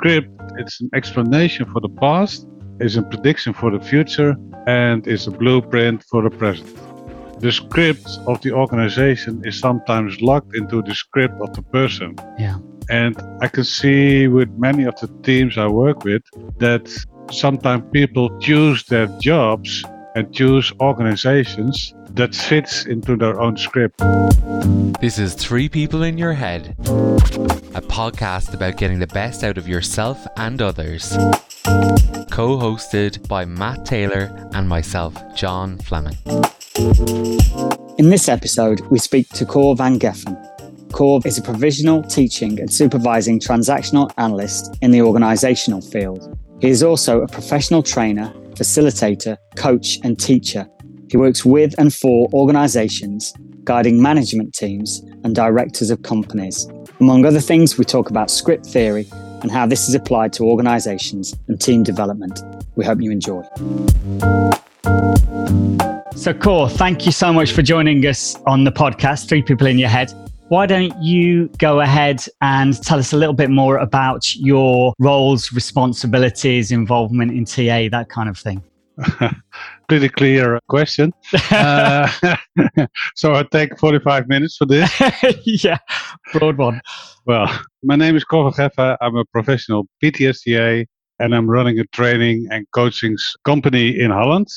script, it's an explanation for the past, is a prediction for the future, and is a blueprint for the present. The script of the organization is sometimes locked into the script of the person. Yeah. And I can see with many of the teams I work with that sometimes people choose their jobs and choose organizations that fits into their own script. This is Three People in Your Head, a podcast about getting the best out of yourself and others. Co hosted by Matt Taylor and myself, John Fleming. In this episode, we speak to Cor van Geffen. Cor is a provisional teaching and supervising transactional analyst in the organisational field. He is also a professional trainer, facilitator, coach, and teacher. He works with and for organisations, guiding management teams and directors of companies. Among other things, we talk about script theory and how this is applied to organisations and team development. We hope you enjoy. So, Cor, thank you so much for joining us on the podcast, Three People in Your Head. Why don't you go ahead and tell us a little bit more about your roles, responsibilities, involvement in TA, that kind of thing? Pretty clear question. uh, so I take 45 minutes for this. yeah, broad one. Well, my name is Cor Geffen. I'm a professional PTSTA and I'm running a training and coaching company in Holland.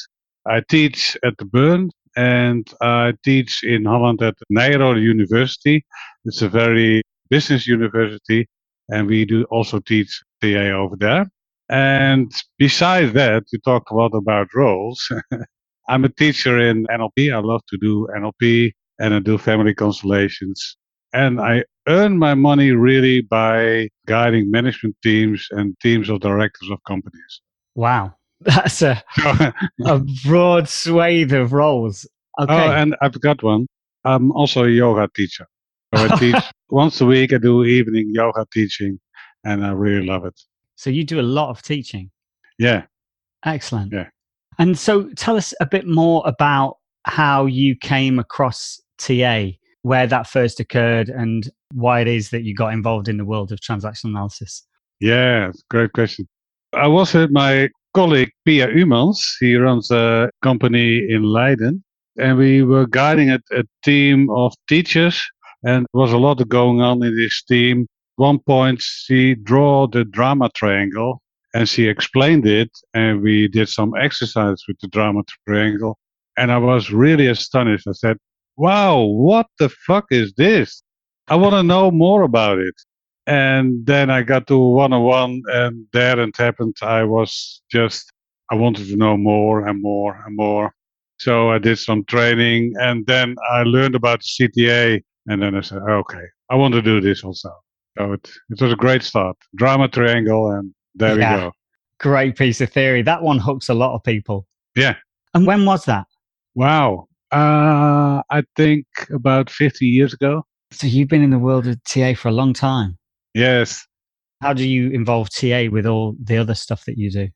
I teach at the Berne and I teach in Holland at Nyenrode University. It's a very business university and we do also teach TA over there. And besides that, you talk a lot about roles. I'm a teacher in NLP. I love to do NLP and I do family constellations. And I earn my money really by guiding management teams and teams of directors of companies. Wow. That's a, a broad swathe of roles. Oh, okay. Oh, and I've got one. I'm also a yoga teacher. So I teach once a week. I do evening yoga teaching, and I really love it. So you do a lot of teaching. Yeah. Excellent. Yeah. And so tell us a bit more about how you came across TA, where that first occurred, and why it is that you got involved in the world of transactional analysis. Yeah, great question. I was at my colleague Pia Umans. He runs a company in Leiden. And we were guiding a, a team of teachers, and there was a lot going on in this team. One point, she drew the drama triangle and she explained it, and we did some exercise with the drama triangle. And I was really astonished. I said, Wow, what the fuck is this? I want to know more about it. And then I got to one on one, and there it happened. I was just, I wanted to know more and more and more. So I did some training, and then I learned about the CTA. And then I said, okay, I want to do this also. So it, it was a great start. Drama triangle, and there yeah. we go. Great piece of theory. That one hooks a lot of people. Yeah. And when was that? Wow. Uh, I think about 50 years ago. So you've been in the world of TA for a long time. Yes. How do you involve TA with all the other stuff that you do?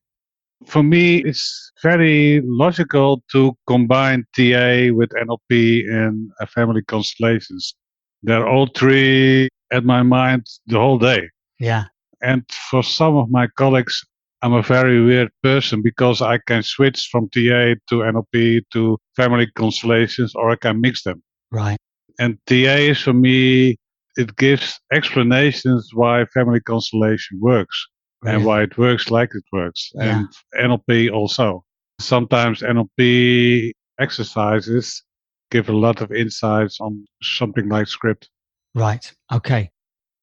For me, it's very logical to combine TA with NLP and family constellations. They're all three at my mind the whole day. Yeah. And for some of my colleagues, I'm a very weird person because I can switch from TA to NLP to family constellations or I can mix them. Right. And TA is for me it gives explanations why family constellation works right. and why it works like it works. Yeah. And NLP also. Sometimes NLP exercises give a lot of insights on something like script. Right. Okay.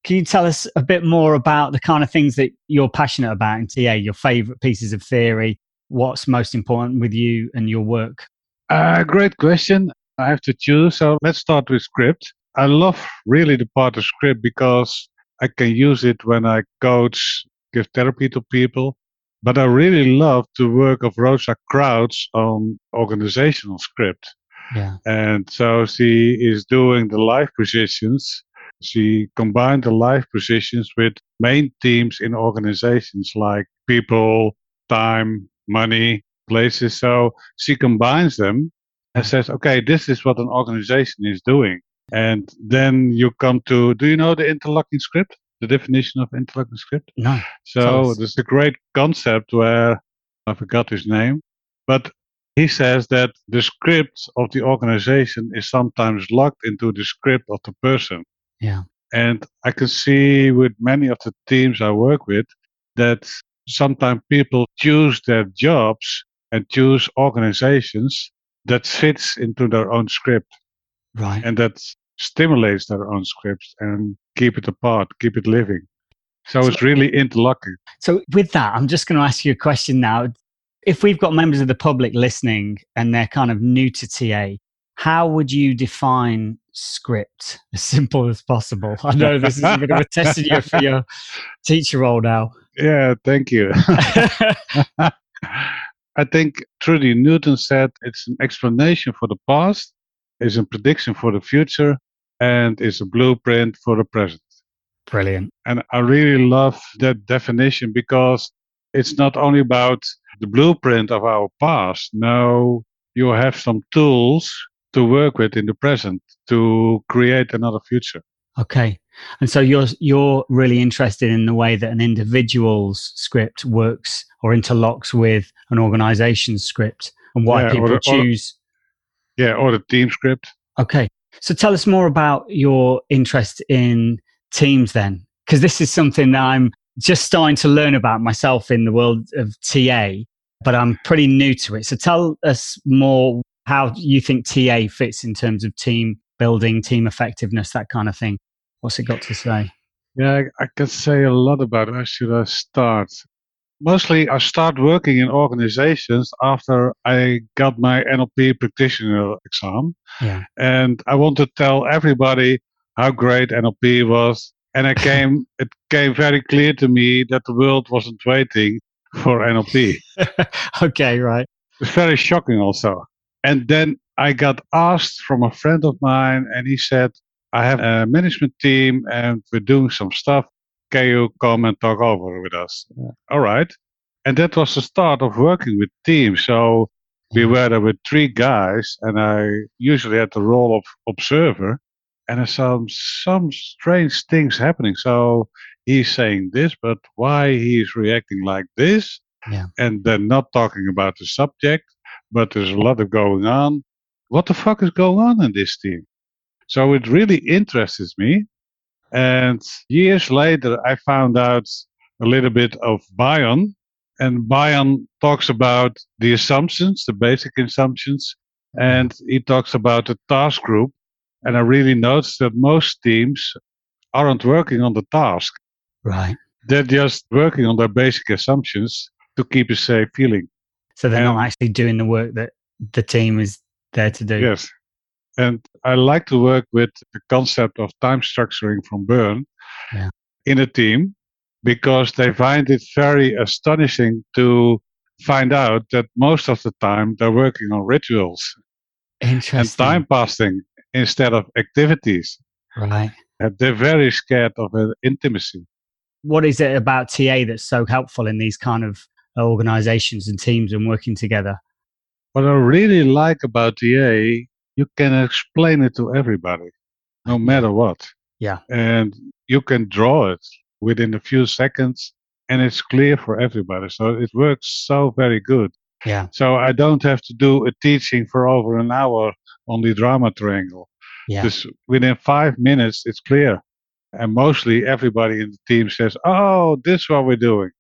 Can you tell us a bit more about the kind of things that you're passionate about in TA, your favorite pieces of theory? What's most important with you and your work? Uh, great question. I have to choose. So let's start with script. I love really the part of script because I can use it when I coach, give therapy to people. But I really love the work of Rosa Krausz on organizational script. Yeah. And so she is doing the life positions. She combined the life positions with main themes in organizations like people, time, money, places. So she combines them and says, okay, this is what an organization is doing. And then you come to, do you know the interlocking script? the definition of interlocking script? No. So there's a great concept where I forgot his name, but he says that the script of the organization is sometimes locked into the script of the person. Yeah. And I can see with many of the teams I work with that sometimes people choose their jobs and choose organizations that fits into their own script Right. and that stimulates their own scripts and keep it apart, keep it living. So it's really interlocking. So, with that, I'm just going to ask you a question now. If we've got members of the public listening and they're kind of new to TA, how would you define script as simple as possible? I know this is a bit of a test of you for your teacher role now. Yeah, thank you. I think Trudy Newton said it's an explanation for the past, is a prediction for the future, and is a blueprint for the present. Brilliant. And I really love that definition because it's not only about the blueprint of our past. No, you have some tools to work with in the present to create another future. Okay. And so you're you're really interested in the way that an individual's script works or interlocks with an organization's script and why Yeah, people or- choose. Yeah, or the team script. Okay. So tell us more about your interest in teams then, because this is something that I'm just starting to learn about myself in the world of TA, but I'm pretty new to it. So tell us more how you think TA fits in terms of team building, team effectiveness, that kind of thing. What's it got to say? Yeah, I, I can say a lot about it. Where should I start? Mostly, I start working in organizations after I got my NLP practitioner exam. Yeah. and I want to tell everybody how great NLP was. And I came, it came very clear to me that the world wasn't waiting for NLP. okay, right. It's very shocking, also. And then I got asked from a friend of mine, and he said, "I have a management team, and we're doing some stuff. Can you come and talk over with us?" Uh, All right. And that was the start of working with teams. So we were there with three guys, and I usually had the role of observer, and I saw some strange things happening. So he's saying this, but why he's reacting like this? Yeah. And then not talking about the subject, but there's a lot of going on. What the fuck is going on in this team? So it really interests me. And years later, I found out a little bit of Bion, and Bion talks about the assumptions, the basic assumptions, and he talks about the task group. And I really noticed that most teams aren't working on the task. Right. They're just working on their basic assumptions to keep a safe feeling. So they're And- not actually doing the work that the team is there to do. Yes. And I like to work with the concept of time structuring from Berne Yeah. in a team because they find it very astonishing to find out that most of the time they're working on rituals and time passing instead of activities. Right. And they're very scared of uh, intimacy. What is it about TA that's so helpful in these kind of organizations and teams and working together? What I really like about TA, you can explain it to everybody, no matter what. Yeah. And you can draw it within a few seconds and it's clear for everybody. So it works so very good. Yeah. So I don't have to do a teaching for over an hour on the drama triangle. Yeah. Just within five minutes, it's clear. And mostly everybody in the team says, Oh, this is what we're doing.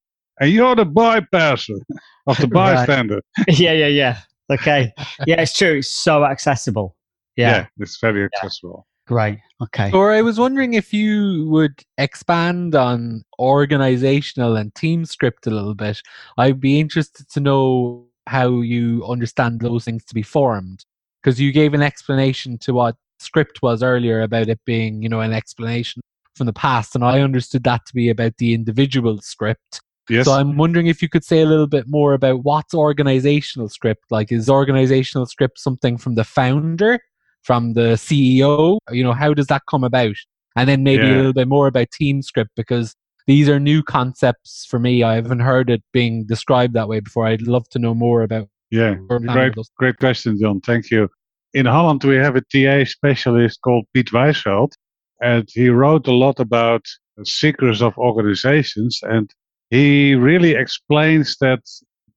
And you're the bypasser of the Right. bystander. yeah, yeah, yeah. Okay. Yeah, it's true. It's so accessible. Yeah. it's very accessible. Great. Okay. Or I was wondering if you would expand on organizational and team script a little bit. I'd be interested to know how you understand those things to be formed. Because you gave an explanation to what script was earlier about it being, you know, an explanation from the past. And I understood that to be about the individual script. Yes. So I'm wondering if you could say a little bit more about what's organizational script. Like, is organizational script something from the founder, from the CEO? You know, how does that come about? And then maybe a little bit more about team script because these are new concepts for me. I haven't heard it being described that way before. I'd love to know more about. yeah, great, great question, John. Thank you. In Holland, we have a TA specialist called Piet Weisveld, and he wrote a lot about secrets of organizations. And he really explains that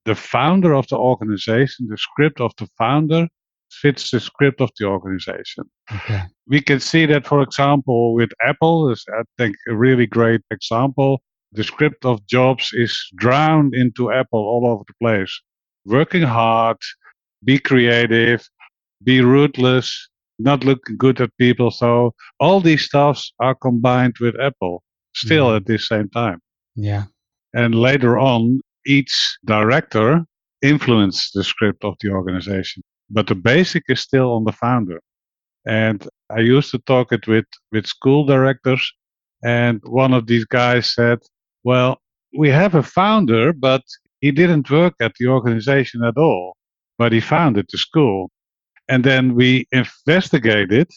the founder of the organization, the script of the founder, fits the script of the organization. Okay. We can see that, for example, with Apple, is I think a really great example. The script of Jobs is drowned into Apple all over the place. Working hard, be creative, be ruthless, not look good at people. So all these stuffs are combined with Apple still Mhm. at the same time. Yeah. And later on, each director influenced the script of the organization. But the basic is still on the founder. And I used to talk it with, with school directors. And one of these guys said, Well, we have a founder, but he didn't work at the organization at all, but he founded the school. And then we investigated,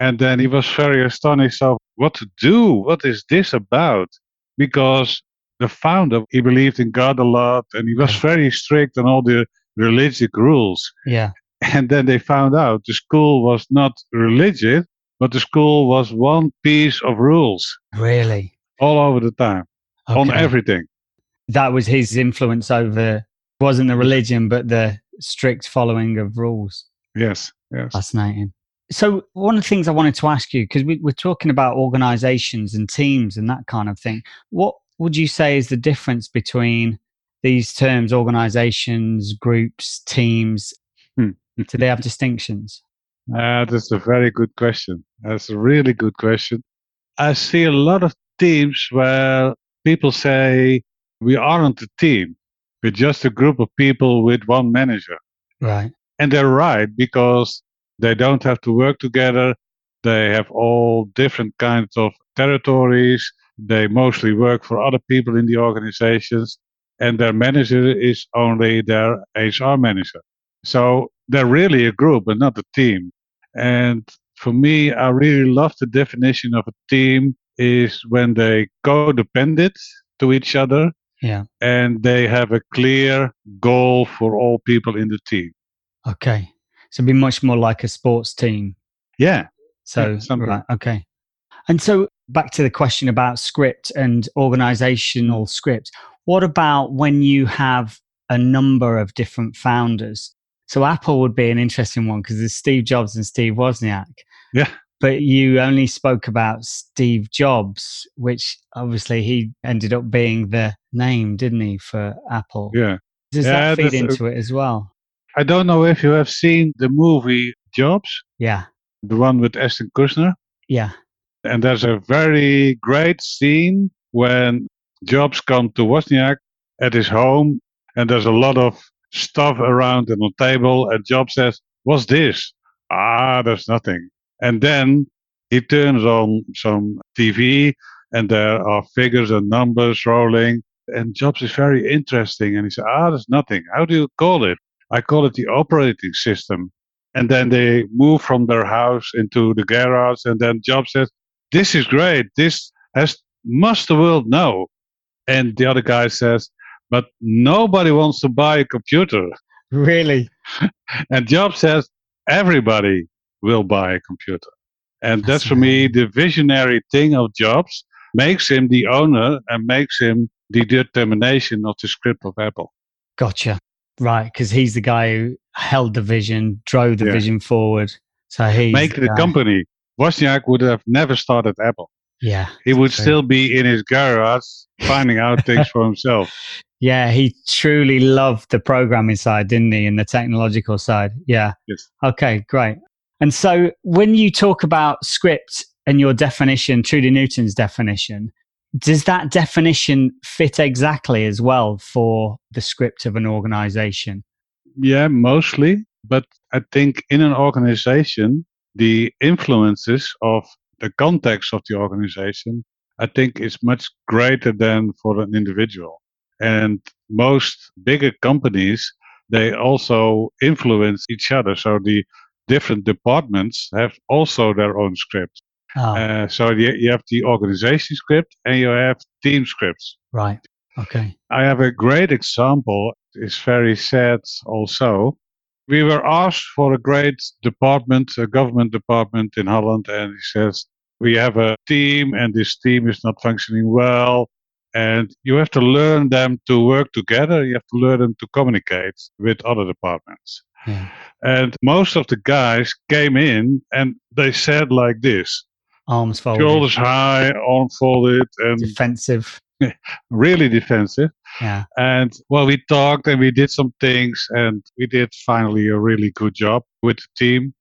and then he was very astonished of what to do. What is this about? Because the founder, he believed in God a lot, and he was very strict on all the religious rules. Yeah. And then they found out the school was not religious, but the school was one piece of rules Really? all over the time on everything. that was his influence over wasn't the religion but the strict following of rules Yes, yes. fascinating so one of the things i wanted to ask you because we, we're talking about organizations and teams and that kind of thing what would you say is the difference between these terms organizations groups teams do they have distinctions Uh, that's a very good question. That's a really good question. I see a lot of teams where people say we aren't a team. We're just a group of people with one manager. right And they're right because they don't have to work together. They have all different kinds of territories. They mostly work for other people in the organizations. And their manager is only their HR manager. So they're really a group and not a team. And for me, I really love the definition of a team is when they codependent to each other yeah and they have a clear goal for all people in the team. okay so be much more like a sports team Yeah, So, Yeah, something. right, okay. And so, back to the question about script and organizational script. What about when you have a number of different founders? So, Apple would be an interesting one because there's Steve Jobs and Steve Wozniak. Yeah. But you only spoke about Steve Jobs, which obviously he ended up being the name, didn't he, for Apple? yeah. Does Yeah, that feed into it as well? I don't know if you have seen the movie Jobs, Yeah. the one with Ashton Kutcher. Yeah. And there's a very great scene when Jobs come to Wozniak at his home, and there's a lot of stuff around on the table, and Jobs says, "What's this?" Ah, there's nothing. And then he turns on some TV, and there are figures and numbers rolling. And Jobs is very interesting, and he says, "Ah, there's nothing. How do you call it?" I call it the operating system. And then they move from their house into the garage, and then Jobs says, "This is great. This has must the world know." And the other guy says, "But nobody wants to buy a computer." Really? And Jobs says, "Everybody will buy a computer." And that's for me the visionary thing of Jobs makes him the owner and makes him the determination of the script of Apple. Gotcha. Right, because he's the guy who held the vision, drove the Yeah. vision forward. So he's Make the guy. company. Wozniak would have never started Apple. Yeah, He would true. still be in his garage finding out things for himself. yeah. He truly loved the programming side, didn't he, and the technological side. Yeah. Yes. Okay, great. And so when you talk about script and your definition, Trudy Newton's definition, does that definition fit exactly as well for the script of an organization? Yeah, mostly. But I think in an organization, the influences of the context of the organization, I think is much greater than for an individual. And most bigger companies, they also influence each other. So the different departments have also their own script. Oh, Uh, so you, you have the organization script and you have team scripts. right. Okay. I have a great example. It's very sad also. We were asked for a great department, a government department in Holland, and he says, we have a team and this team is not functioning well. And you have to learn them to work together. You have to learn them to communicate with other departments. Yeah. And most of the guys came in and they said like this Arms folded. shoulders high, arm folded, and Defensive. really defensive. Yeah. And well, we talked and we did some things and we did finally a really good job with the team.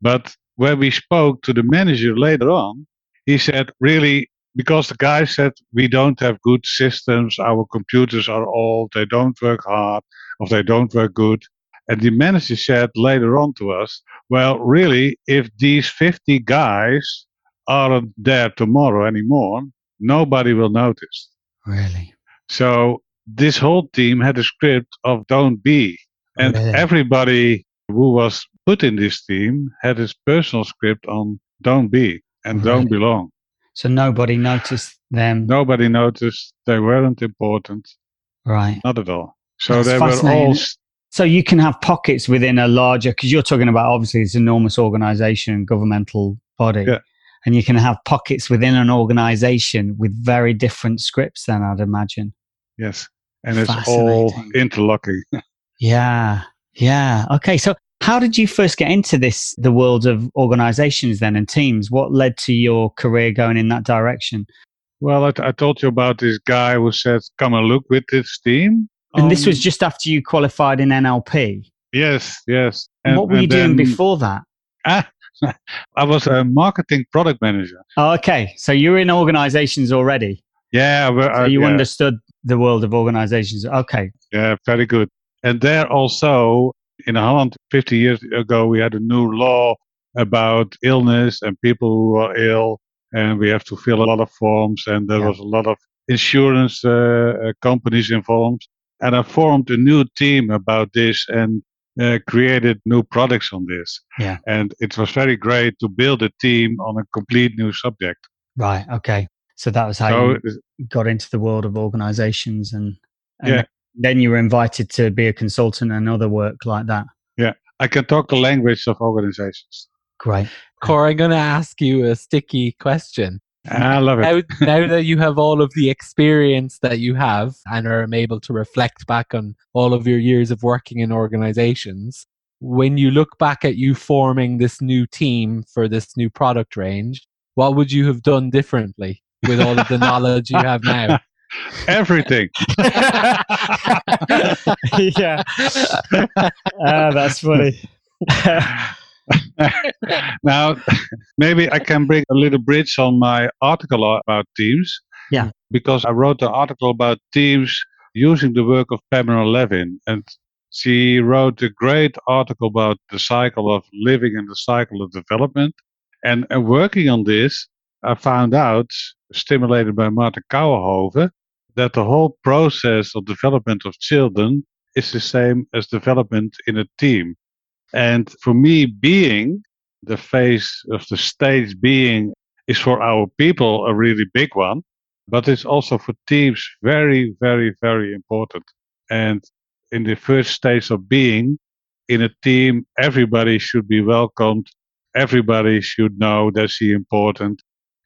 But when we spoke to the manager later on, he said, really, because the guy said we don't have good systems, our computers are old, they don't work hard, or they don't work good. And the manager said later on to us, well, really, if these 50 guys aren't there tomorrow anymore, nobody will notice. Really. So this whole team had a script of don't be. And Really? everybody who was put in this team had his personal script on don't be and don't belong. So nobody noticed them. Nobody noticed they weren't important, Right. not at all. So That's they were all fascinating. s- So you can have pockets within a larger, because you're talking about obviously this enormous organization and governmental body. Yeah. And you can have pockets within an organization with very different scripts, then I'd imagine. Yes, and it's all interlocking. Yeah. Yeah. Okay. So how did you first get into this, the world of organizations then and teams? What led to your career going in that direction? well, I, I told you about this guy who said, "Come and look with this team." And this Um, was just after you qualified in NLP. yes, yes. And what were you doing then- before that? Ah, I was a marketing product manager. Oh, okay. So you're in organizations already. Yeah, well, So uh, you yeah. understood the world of organizations. Okay. Yeah, very good. And there also in Holland, 50 years ago, we had a new law about illness and people who are ill, and we have to fill a lot of forms, and there Yeah. was a lot of insurance uh, uh, companies involved. And I formed a new team about this and uh, created new products on this. Yeah. And it was very great to build a team on a complete new subject. Right. Okay. So that was how So you got into the world of organizations and, and Yeah. then you were invited to be a consultant and other work like that. Yeah. I can talk the language of organizations. Great. Cor, I'm going to ask you a sticky question. Ah, I love it. Now, now that you have all of the experience that you have and are able to reflect back on all of your years of working in organizations, when you look back at you forming this new team for this new product range, what would you have done differently with all of the knowledge you have now? Everything. yeah. Ah, that's funny. now, maybe I can bring a little bridge on my article about teams. Yeah. Because I wrote an article about teams using the work of Pamela Levin. And she wrote a great article about the cycle of living and the cycle of development. And, and working on this, I found out, stimulated by Martin Kouwenhoven, that the whole process of development of children is the same as development in a team. And for me, being the face of the stage being is for our people a really big one, but it's also for teams very, very, very important. And in the first stage of being in a team, everybody should be welcomed. Everybody should know that she's important.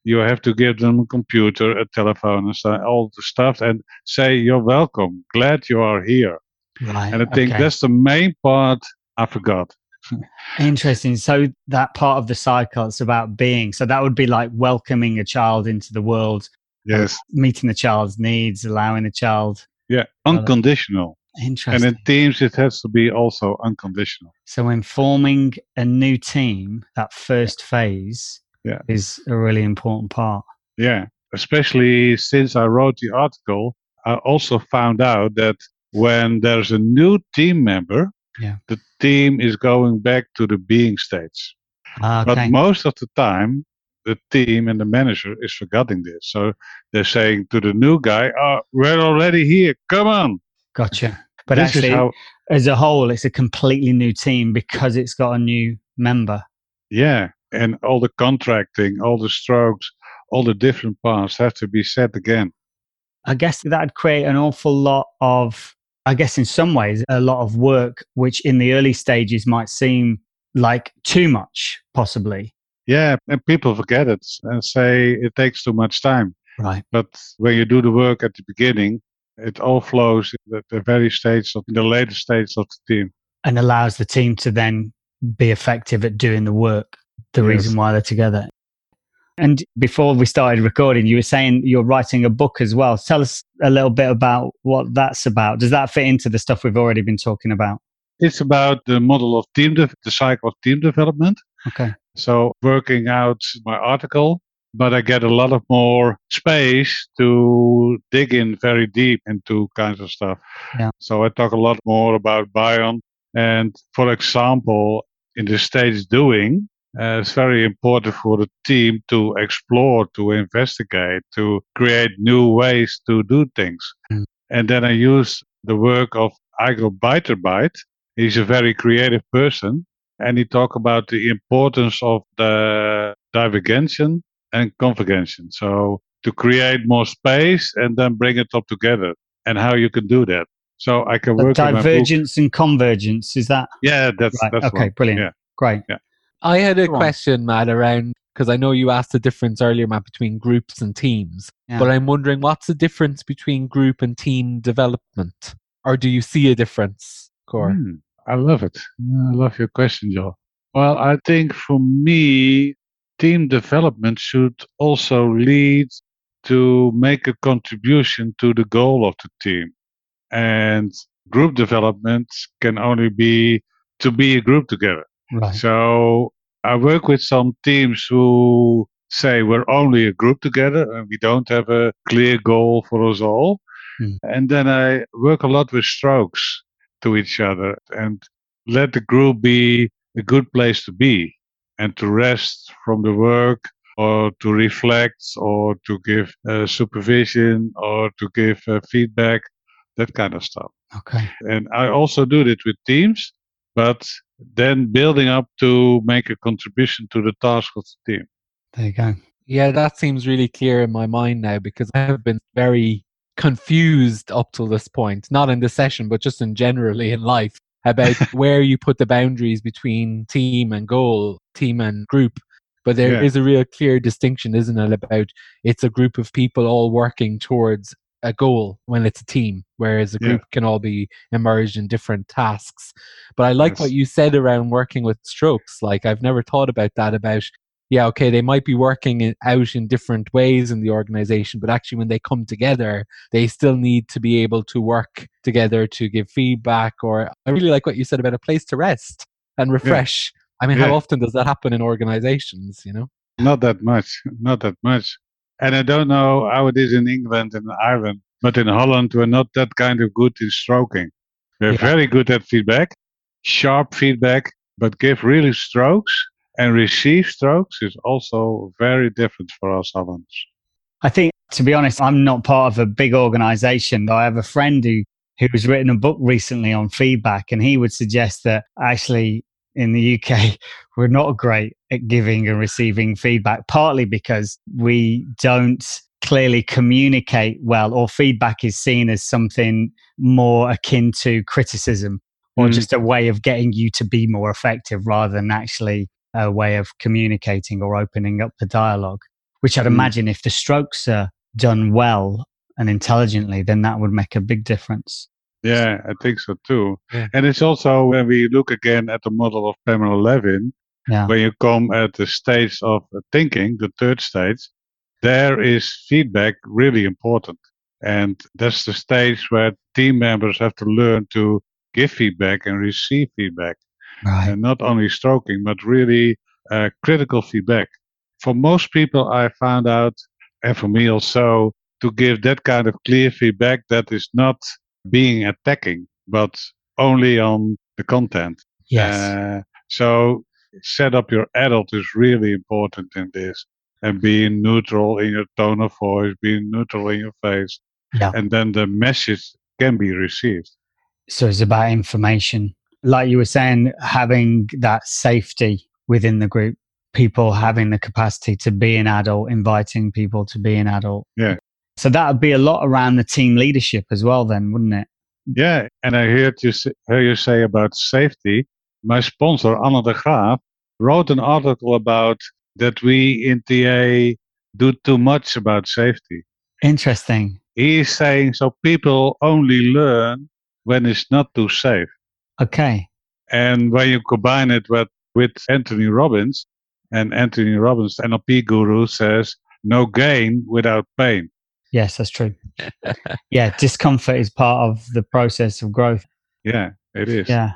You have to give them a computer, a telephone, and all the stuff, and say you're welcome. Glad you are here. Right. And I think okay. that's the main part I forgot. Interesting. So that part of the cycle, it's about being. So that would be like welcoming a child into the world, Yes. meeting the child's needs, allowing the child. Yeah. Unconditional. Interesting. And in teams, it has to be also unconditional. so in forming a new team, that first phase Yeah. is a really important part. Yeah. Especially since I wrote the article, I also found out that when there's a new team member, Yeah. the team is going back to the being stage. Ah, But Okay. most of the time, the team and the manager is forgetting this. So they're saying to the new guy, oh, we're already here. Come on. Gotcha. But this actually, how, as a whole, it's a completely new team because it's got a new member. yeah. And all the contracting, all the strokes, all the different parts have to be set again. I guess that'd create an awful lot of, I guess, in some ways, a lot of work, which in the early stages might seem like too much, possibly. Yeah, and people forget it and say it takes too much time. Right. But when you do the work at the beginning, it all flows at the very stage of the later stage of the team. And allows the team to then be effective at doing the work, the Yes. reason why they're together. And before we started recording, you were saying you're writing a book as well. Tell us a little bit about what that's about. Does that fit into the stuff we've already been talking about? It's about the model of team, de- the cycle of team development. Okay. So working out my article, but I get a lot of more space to dig in very deep into kinds of stuff. Yeah. So I talk a lot more about Bion. And for example, in the stage doing, uh, it's very important for the team to explore, to investigate, to create new ways to do things. Mm. And then I use the work of Igor Byttebier. He's a very creative person and he talked about the importance of the divergence and convergence. So to create more space and then bring it up together, and how you can do that. So I can But work. in my book- divergence and convergence, is that Yeah, that's right? that's okay, one. brilliant. Yeah. Great. I had a Go on. question, Matt, around because I know you asked the difference earlier, Matt, between groups and teams. Yeah. But I'm wondering what's the difference between group and team development? Or do you see a difference, Cor? Hmm, I love it. I love your question, Joe. Well, I think for me, team development should also lead to make a contribution to the goal of the team. And group development can only be to be a group together. Right. So I work with some teams who say we're only a group together and we don't have a clear goal for us all. Hmm. And then I work a lot with strokes to each other and let the group be a good place to be and to rest from the work or to reflect or to give uh, supervision or to give uh, feedback, that kind of stuff. Okay. And I also do it with teams, but then building up to make a contribution to the task of the team. There you go. Yeah, that seems really clear in my mind now because I have been very confused up till this point, not in this session, but just in generally in life about where you put the boundaries between team and goal, team and group. But there is Yeah. a real clear distinction, isn't it, about it's a group of people all working towards a goal when it's a team, whereas a Yeah. group can all be immersed in different tasks. But I like what you said around working with strokes. Like I've never thought about that about yeah, okay, they might be working out in different ways in the organization, but actually, when they come together, they still need to be able to work together to give feedback. Or I really like what you said about a place to rest and refresh. I mean, Yeah. how often does that happen in organizations? You know, Not that much, not that much. And I don't know how it is in England and Ireland, but in Holland, we're not that kind of good in stroking. We're Yeah. very good at feedback, sharp feedback, but give really strokes and receive strokes is also very different for us Hollands. I think, to be honest, I'm not part of a big organization. I have a friend who who's written a book recently on feedback, and he would suggest that actually in the UK we're not great at giving and receiving feedback, partly because we don't clearly communicate well, or feedback is seen as something more akin to criticism or Mm. just a way of getting you to be more effective rather than actually a way of communicating or opening up the dialogue which I'd Mm. imagine if the strokes are done well and intelligently, then that would make a big difference. Yeah, I think so too. Yeah. And it's also when we look again at the model of Pamela Levin, Yeah. when you come at the stage of thinking, the third stage, there is feedback really important. And that's the stage where team members have to learn to give feedback and receive feedback. Right. And not only stroking, but really uh, critical feedback. For most people, I found out, and for me also, to give that kind of clear feedback that is not being attacking, but only on the content. Yes. Uh, so set up your adult is really important in this and being neutral in your tone of voice, being neutral in your face. Yeah. And then the message can be received. so it's about information. Like you were saying, having that safety within the group, people having the capacity to be an adult, inviting people to be an adult. Yeah. So that would be a lot around the team leadership as well, then, wouldn't it? Yeah. And I heard you say, hear you say about safety. My sponsor, Anne de Graaf, wrote an article about that we in TA do too much about safety. Interesting. He is saying so people only learn when it's not too safe. Okay. And when you combine it with, with Anthony Robbins, and Anthony Robbins, NLP guru, says no gain without pain. Yes, that's true. yeah, discomfort is part of the process of growth. Yeah, it is. Yeah.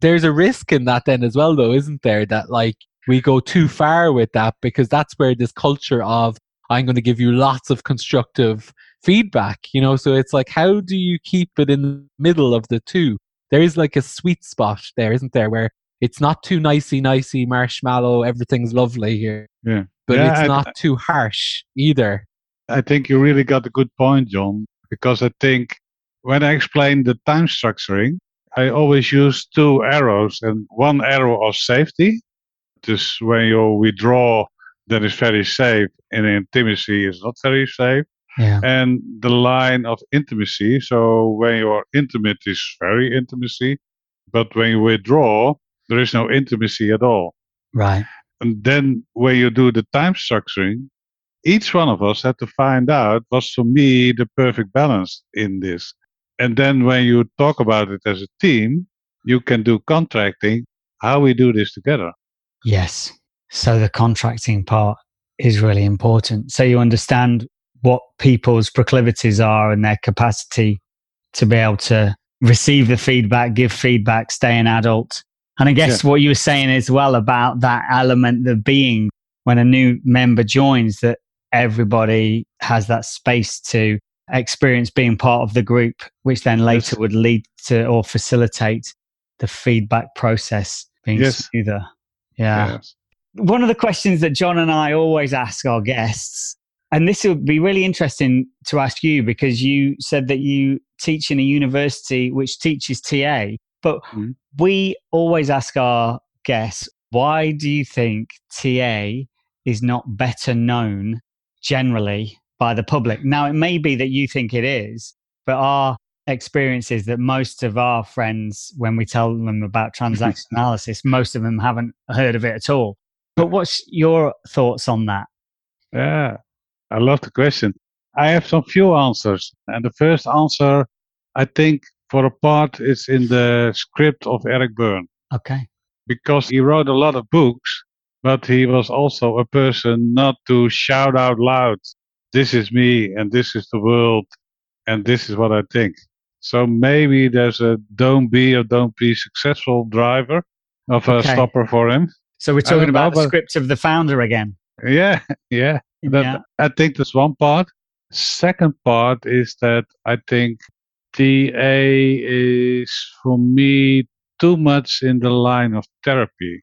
There's a risk in that then as well, though, isn't there? That like we go too far with that because that's where this culture of I'm going to give you lots of constructive feedback, you know. So it's like, how do you keep it in the middle of the two? There is like a sweet spot there, isn't there, where it's not too nicey nicey marshmallow, everything's lovely here. Yeah. But Yeah, it's I- not too harsh either. I think you really got a good point, John, because I think when I explain the time structuring, I always use two arrows and one arrow of safety. Just when you withdraw, that is very safe, and intimacy is not very safe. Yeah. And the line of intimacy. So when you're intimate is very intimacy, but when you withdraw, there is no intimacy at all. Right. And then when you do the time structuring, each one of us had to find out was for me the perfect balance in this. And then when you talk about it as a team, you can do contracting, how we do this together. Yes. So the contracting part is really important. So you understand what people's proclivities are and their capacity to be able to receive the feedback, give feedback, stay an adult. And I guess what you were saying as well about that element of being when a new member joins, that everybody has that space to experience being part of the group, which then later Yes. would lead to or facilitate the feedback process being Yes. smoother. Yeah Yes. one of the questions that John and I always ask our guests, and this would be really interesting to ask you because you said that you teach in a university which teaches TA, but Mhm. we always ask our guests, why do you think TA is not better known generally by the public? Now, it may be that you think it is, but our experience is that most of our friends, when we tell them about transaction analysis, most of them haven't heard of it at all. But what's your thoughts on that? Yeah, I love the question. I have some few answers. And the first answer, I think, for a part, is in the script of Eric Berne. Okay. because he wrote a lot of books, but he was also a person not to shout out loud, this is me and this is the world and this is what I think. So maybe there's a don't be or don't be successful driver of a Okay. stopper for him. So we're talking don't know, about the script of the founder again. Yeah, yeah. That, yeah. I think that's one part. Second part is that I think TA is for me too much in the line of therapy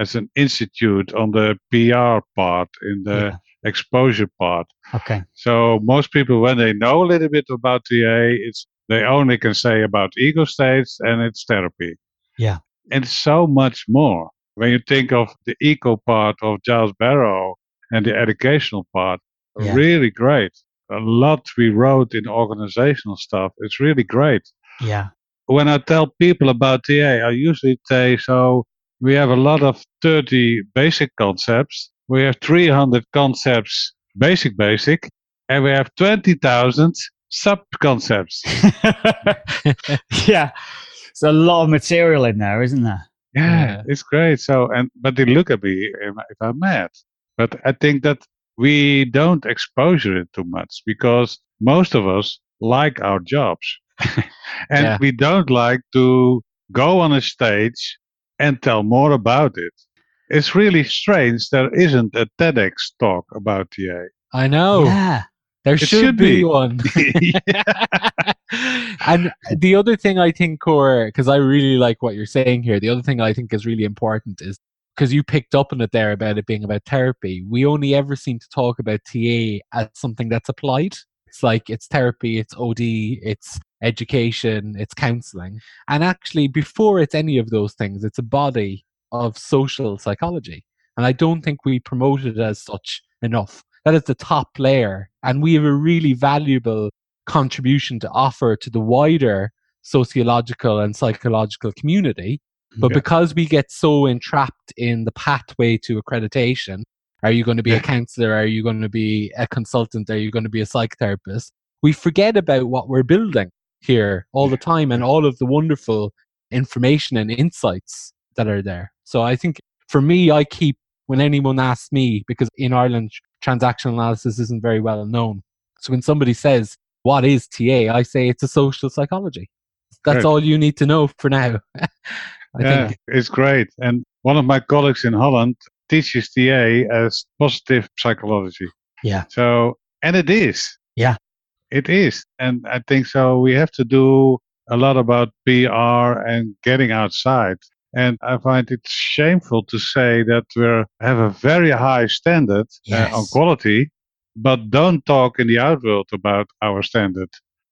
as an institute on the PR part, in the Yeah. exposure part. Okay. So most people, when they know a little bit about TA, it's they only can say about ego states and it's therapy. Yeah. And so much more. When you think of the eco part of Giles Barrow and the educational part, Yeah. really great. A lot we wrote in organizational stuff. It's really great. Yeah. When I tell people about TA, I usually say, so we have a lot of 30 basic concepts. We have 300 concepts, basic, basic, and we have 20,000 sub concepts. yeah. It's a lot of material in there, isn't there? Yeah, Yeah. it's great. So, and but they look at me if I'm mad. But I think that we don't exposure it too much because most of us like our jobs, and Yeah. we don't like to go on a stage and tell more about it. It's really strange there isn't a TEDx talk about TA. I know. Yeah. There should, should be, be. one. and the other thing I think, Cor, because I really like what you're saying here, the other thing I think is really important is because you picked up on it there about it being about therapy. We only ever seem to talk about TA as something that's applied. It's like it's therapy, it's OD, it's education, it's counseling. And actually, before it's any of those things, it's a body of social psychology. And I don't think we promote it as such enough. That is the top layer. And we have a really valuable contribution to offer to the wider sociological and psychological community. But Yeah. because we get so entrapped in the pathway to accreditation Are you going to be a counselor? Are you going to be a consultant? Are you going to be a psychotherapist? We forget about what we're building here all the time and all of the wonderful information and insights that are there. So I think for me, I keep when anyone asks me, because in Ireland, transactional analysis isn't very well known. So when somebody says, What is TA? I say it's a social psychology. That's all you need to know for now. yeah, think. it's great. And one of my colleagues in Holland teaches TA as positive psychology. Yeah. So, and it is. Yeah. It is. And I think so. We have to do a lot about PR and getting outside. And I find it shameful to say that we have a very high standard yes. uh, on quality, but don't talk in the outworld about our standard.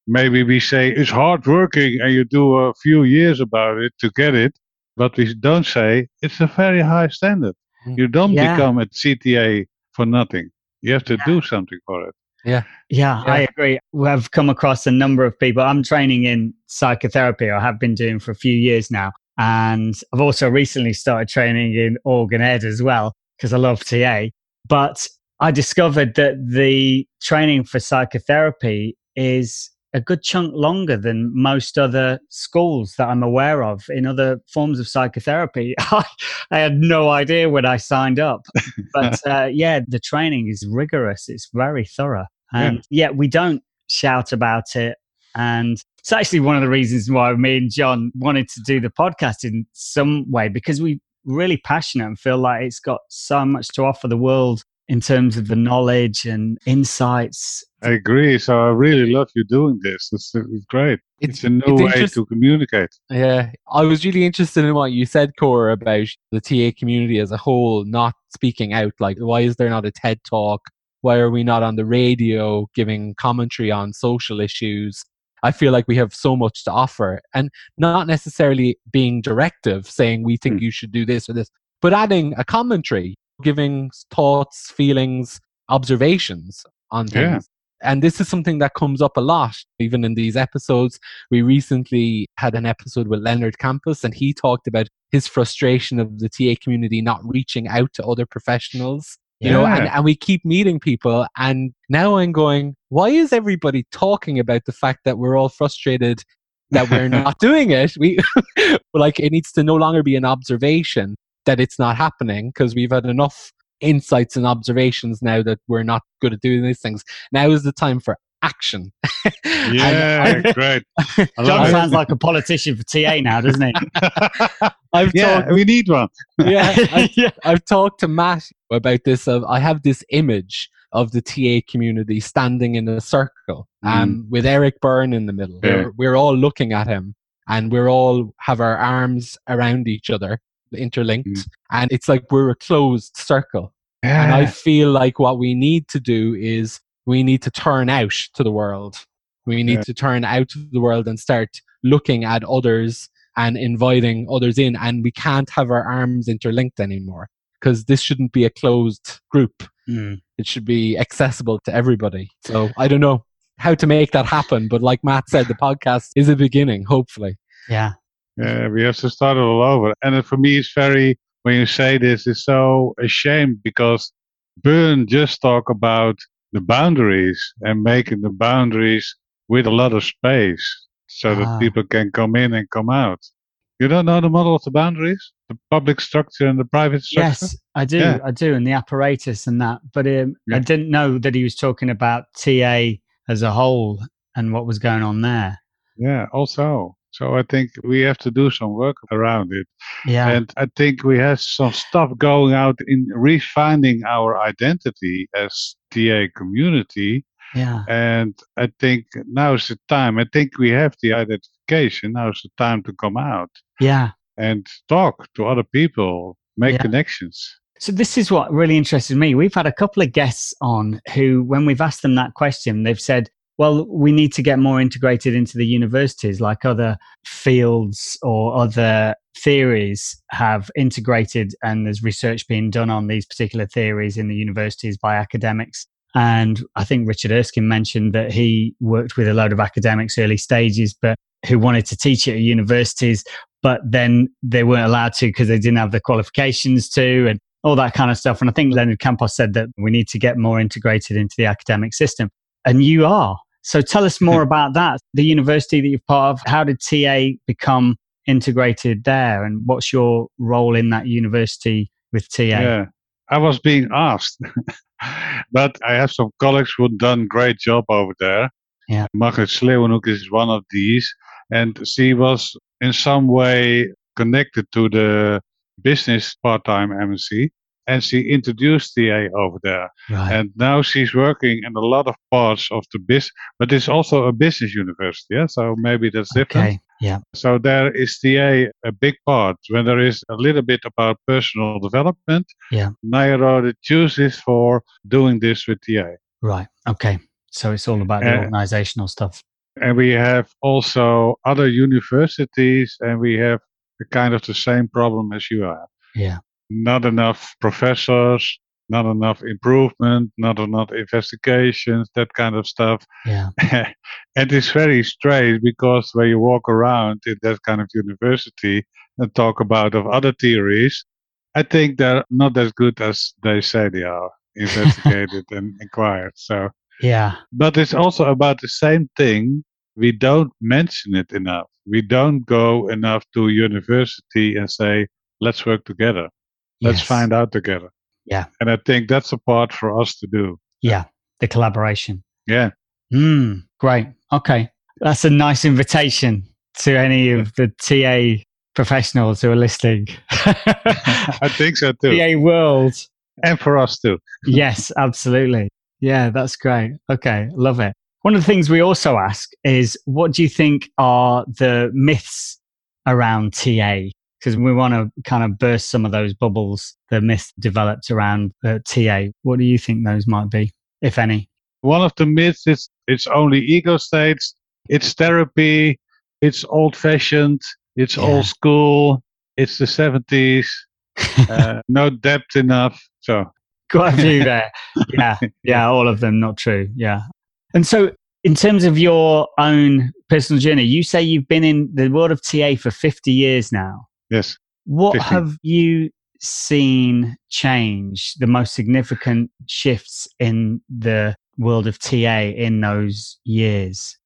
Maybe we say it's hard working and you do a few years about it to get it, but we don't say it's a very high standard. You don't yeah. become a CTA for nothing. You have to yeah. do something for it. Yeah. yeah. yeah. I agree. We've come across a number of people. I'm training in psychotherapy, I have been doing for a few years now. And I've also recently started training in organ ed as well, because I love TA. But I discovered that the training for psychotherapy is a good chunk longer than most other schools that I'm aware of in other forms of psychotherapy. I had no idea when I signed up. But uh, yeah, the training is rigorous, it's very thorough. And yeah. yet we don't shout about it. And it's actually one of the reasons why me and John wanted to do the podcast in some way because we really passionate and feel like it's got so much to offer the world in terms of the knowledge and insights. I agree. So I really love you doing this. It's, it's great. It's, it's a new it's way to communicate. Yeah. I was really interested in what you said, Cora, about the TA community as a whole not speaking out. Like, why is there not a TED talk? Why are we not on the radio giving commentary on social issues? I feel like we have so much to offer and not necessarily being directive, saying we think mm. you should do this or this, but adding a commentary, giving thoughts, feelings, observations on things. Yeah. And this is something that comes up a lot, even in these episodes. We recently had an episode with Leonard Campos, and he talked about his frustration of the TA community not reaching out to other professionals you yeah. know and, and we keep meeting people and now i'm going why is everybody talking about the fact that we're all frustrated that we're not doing it we like it needs to no longer be an observation that it's not happening because we've had enough insights and observations now that we're not good at doing these things now is the time for action. yeah, great. John sounds like a politician for TA now, doesn't he? I've yeah, talked, we need one. yeah, I've, yeah, I've talked to Matt about this. Of I have this image of the TA community standing in a circle, mm. um, with Eric Berne in the middle. Yeah. We're, we're all looking at him, and we're all have our arms around each other, interlinked, mm. and it's like we're a closed circle. Yeah. And I feel like what we need to do is we need to turn out to the world. We need yeah. to turn out to the world and start looking at others and inviting others in. And we can't have our arms interlinked anymore because this shouldn't be a closed group. Mm. It should be accessible to everybody. So I don't know how to make that happen. But like Matt said, the podcast is a beginning, hopefully. Yeah. Yeah, we have to start it all over. And for me, it's very, when you say this, it's so ashamed because Berne just talk about the boundaries and making the boundaries with a lot of space so that ah. people can come in and come out. You don't know the model of the boundaries, the public structure and the private structure. Yes, I do. Yeah. I do, and the apparatus and that. But um, yeah. I didn't know that he was talking about TA as a whole and what was going on there. Yeah, also. So I think we have to do some work around it. Yeah. And I think we have some stuff going out in refining our identity as TA community. Yeah. And I think now is the time. I think we have the identification. Now is the time to come out. Yeah. And talk to other people, make yeah. connections. So this is what really interested me. We've had a couple of guests on who, when we've asked them that question, they've said, well, we need to get more integrated into the universities like other fields or other theories have integrated and there's research being done on these particular theories in the universities by academics. And I think Richard Erskine mentioned that he worked with a load of academics early stages, but who wanted to teach at universities, but then they weren't allowed to because they didn't have the qualifications to. And all that kind of stuff. And I think Leonard Campos said that we need to get more integrated into the academic system. And you are. So tell us more hmm. about that. The university that you're part of, how did TA become integrated there? And what's your role in that university with TA? Yeah, I was being asked, but I have some colleagues who done great job over there. Yeah. Margaret Sleeuwenhoek is one of these, and she was in some way connected to the business part-time MSc, and she introduced TA over there. Right. And now she's working in a lot of parts of the business, but it's also a business university. Yeah, so maybe that's different. okay. Yeah. So there is TA a big part when there is a little bit about personal development. Yeah. Nyenrode chooses for doing this with TA. Right. Okay. So it's all about the Uh, organizational stuff. And we have also other universities and we have the kind of the same problem as you have. Yeah. Not enough professors, not enough improvement, not enough investigations, that kind of stuff. Yeah. and it's very strange because when you walk around in that kind of university and talk about of other theories, I think they're not as good as they say they are investigated and inquired. So, Yeah. but it's also about the same thing. We don't mention it enough. We don't go enough to university and say, let's work together. Let's Yes. find out together. Yeah. And I think that's a part for us to do. Yeah. The collaboration. Yeah. Mm, great. Okay. That's a nice invitation to any of the TA professionals who are listening. I think so too. TA world. And for us too. Yes, absolutely. Yeah, that's great. Okay, love it. One of the things we also ask is what do you think are the myths around TA? Because we want to kind of burst some of those bubbles, the myths developed around uh, TA. What do you think those might be, if any? One of the myths is it's only ego states, it's therapy, it's old fashioned, it's Yeah. old school, it's the 70s, uh, no depth enough. So, Quite a few there. Yeah, yeah, all of them not true. Yeah. And so, in terms of your own personal journey, you say you've been in the world of TA for 50 years now. Yes. What 50. have you seen change, the most significant shifts in the world of TA in those years?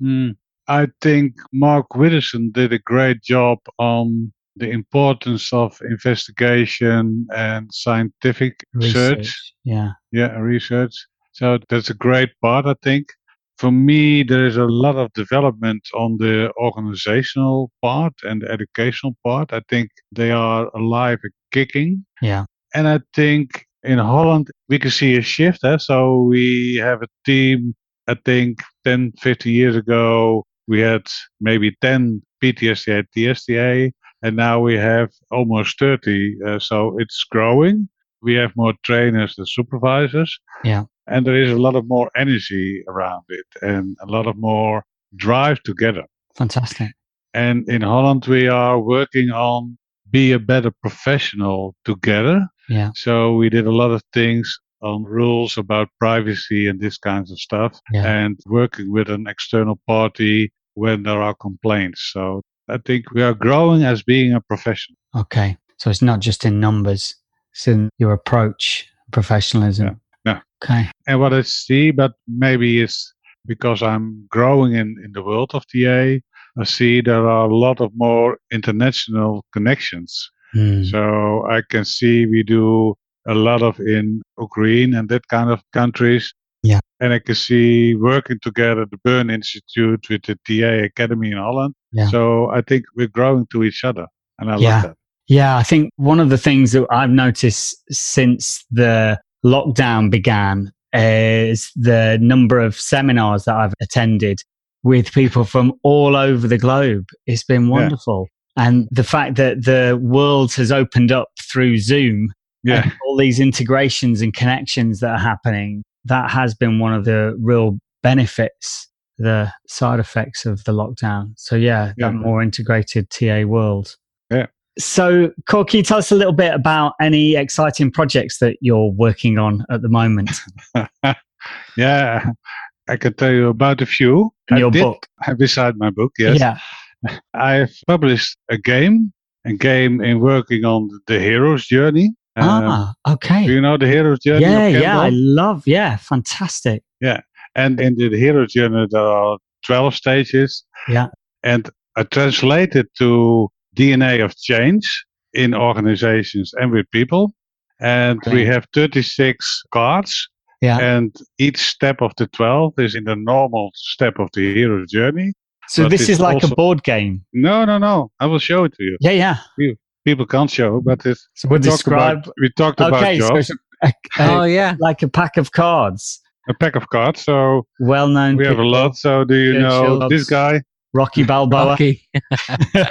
Hmm. I think Mark Widdowson did a great job on the importance of investigation and scientific research. Yeah. yeah research so that's a great part i think for me there is a lot of development on the organizational part and the educational part i think they are alive and kicking Yeah. and i think in holland we can see a shift eh? so we have a team i think 10 15 years ago we had maybe 10 PTSTA TSTA and now we have almost 30 uh, so it's growing we have more trainers than supervisors. Yeah. And there is a lot of more energy around it and a lot of more drive together. Fantastic. And in Holland, we are working on be a better professional together. Yeah. So we did a lot of things on rules about privacy and this kinds of stuff Yeah. and working with an external party when there are complaints. So I think we are growing as being a professional. Okay. So it's not just in numbers, it's in your approach, professionalism. Yeah. Okay. And what I see, but maybe it's because I'm growing in, in the world of TA, I see there are a lot of more international connections. Mm. So I can see we do a lot of in Ukraine and that kind of countries. Yeah. And I can see working together the Berne Institute with the TA Academy in Holland. Yeah. So I think we're growing to each other. And I Yeah. love that. Yeah, I think one of the things that I've noticed since the lockdown began is the number of seminars that I've attended with people from all over the globe. It's been wonderful. And the fact that the world has opened up through Zoom Yeah. all these integrations and connections that are happening, that has been one of the real benefits, the side effects of the lockdown. So, yeah, Yeah. that more integrated TA world. So, Cor, can you tell us a little bit about any exciting projects that you're working on at the moment yeah. I can tell you about a few. in I your did- book? Beside my book, yes. Yeah. I've published a game, a game in working on the hero's journey. Um, ah, okay. Do you know the hero's journey? Yeah, yeah, I love. Yeah, fantastic. Yeah, and in the hero's journey, there are 12 stages. Yeah. And I translated to DNA of change in organizations and with people. And we have 36 cards. Yeah. And each step of the 12 is in the normal step of the hero's journey. So but this is like a board game. No, no, no. I will show it to you. Yeah, yeah. People can't show, but it's, So we'll we talked describe. about, we talked about Okay, so jobs, it's a, a- Oh yeah. like a pack of cards. a pack of cards. So Well-known. we have a lot. So do you Churchill know this guy? Rocky Balboa, Rocky.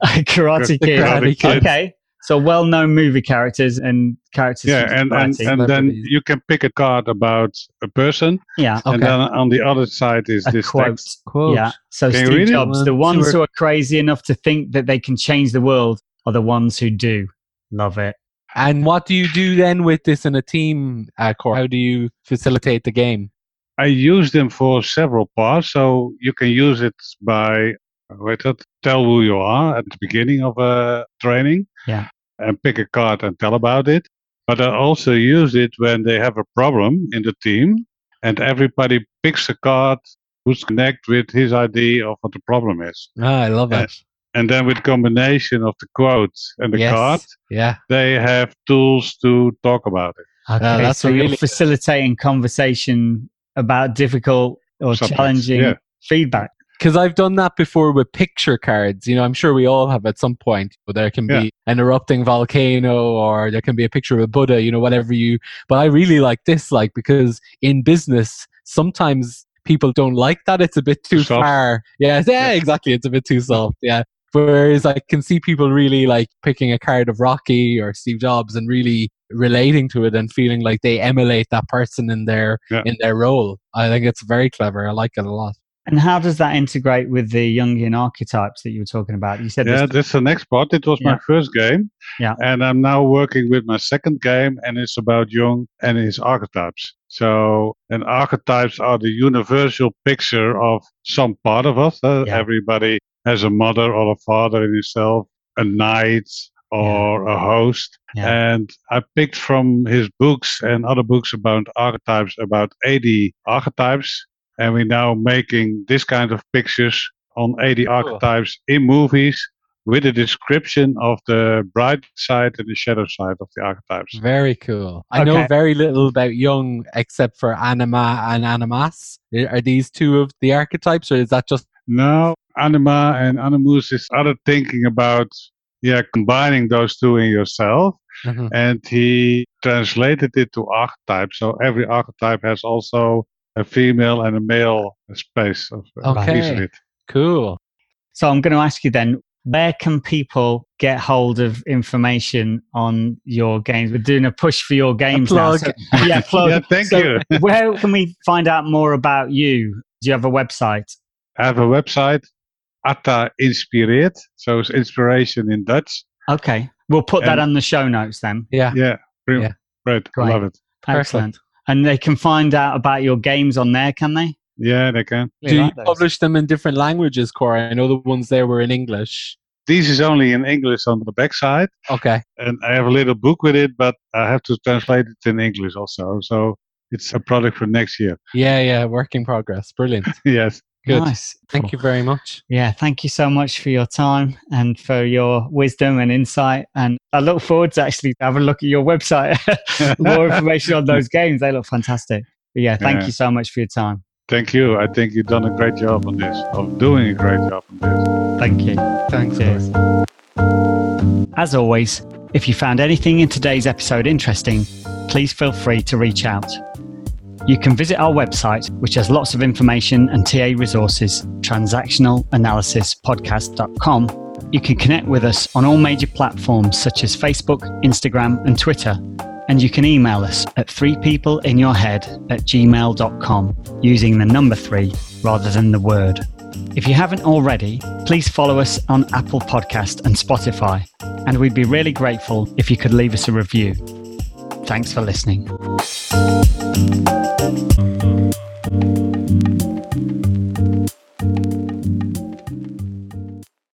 Karate Kid. Karate Kid. Okay, so well-known movie characters and characters. Yeah, and, and, and then Celebrities. you can pick a card about a person, yeah, okay. and then on the other side is a this quote. text. Quote. Yeah. So Can Steve read? Jobs, the One, ones two, who are crazy enough to think that they can change the world are the ones who do. Love it. And what do you do then with this in a team, uh, Cor? How do you facilitate the game? I use them for several parts, so you can use it by wait that tell who you are at the beginning of a training. Yeah. And pick a card and tell about it. But I also use it when they have a problem in the team, and everybody picks a card who's connect with his idea of what the problem is. Ah, I love that. it. And then with combination of the quote and the yes. card, Yeah. they have tools to talk about it. Okay, that's so really- you're facilitating conversation about difficult or Subjects, challenging yeah. feedback. Because I've done that before with picture cards. You know, I'm sure we all have at some point. But there can be Yeah. an erupting volcano, or there can be a picture of a Buddha. You know, whatever you. But I really like this, like because in business sometimes people don't like that. It's a bit too Soft. far. Yeah, yeah, exactly. It's a bit too soft. Yeah. Whereas I can see people really like picking a card of Rocky or Steve Jobs and really relating to it and feeling like they emulate that person in their Yeah. in their role. I think it's very clever. I like it a lot. And how does that integrate with the Jungian archetypes that you were talking about? You said Yeah, that's the next part. It was Yeah. my first game. Yeah. And I'm now working with my second game, and it's about Jung and his archetypes. So, and archetypes are the universal picture of some part of us. Uh, Yeah. Everybody has a mother or a father in himself, a knight or a host. Yeah. And I picked from his books and other books about archetypes about 80 archetypes. And we're now making this kind of pictures on 80 archetypes in movies with a description of the bright side and the shadow side of the archetypes. Very cool. I know very little about Jung except for anima and animus. Are these two of the archetypes, or is that just No, anima and animus is other thinking about, yeah, combining those two in yourself. Mhm. And he translated it to archetypes. So every archetype has also a female and a male space of a piece of Okay. it. cool? So I'm going to ask you then, where can people get hold of information on your games? We're doing a push for your games now. So, yeah, plug. Yeah, thank So you. where can we find out more about you? Do you have a website? I have a website, Atta Inspireert. So it's inspiration in Dutch. Okay. We'll put that And- on the show notes then. Yeah. Yeah, pretty- Yeah. great. Great. Love it. Perfect. Excellent. And they can find out about your games on there, can they? Yeah, they can. Do you publish them in different languages, Cora? I know the ones there were in English. This is only in English on the backside. Okay. and I have a little book with it, but I have to translate it in English also. So it's a product for next year. Yeah, yeah. Work in progress. Brilliant. yes. Good. Nice. Thank you very much. Yeah, thank you so much for your time and for your wisdom and insight. And I look forward to actually have a look at your website. More information on those games. They look fantastic. But yeah, thank Yeah. you so much for your time. Thank you. I think you've done a great job on this, of doing a great job on this. Thank you. Thanks. Cheers. As always, if you found anything in today's episode interesting, please feel free to reach out. You can visit our website, which has lots of information and TA resources, transactionalanalysispodcast.com. You can connect with us on all major platforms such as Facebook, Instagram, and Twitter. And you can email us at threepeopleinyourhead at gmail.com using the number three rather than the word. If you haven't already, please follow us on Apple Podcast and Spotify, and we'd be really grateful if you could leave us a review. Thanks for listening.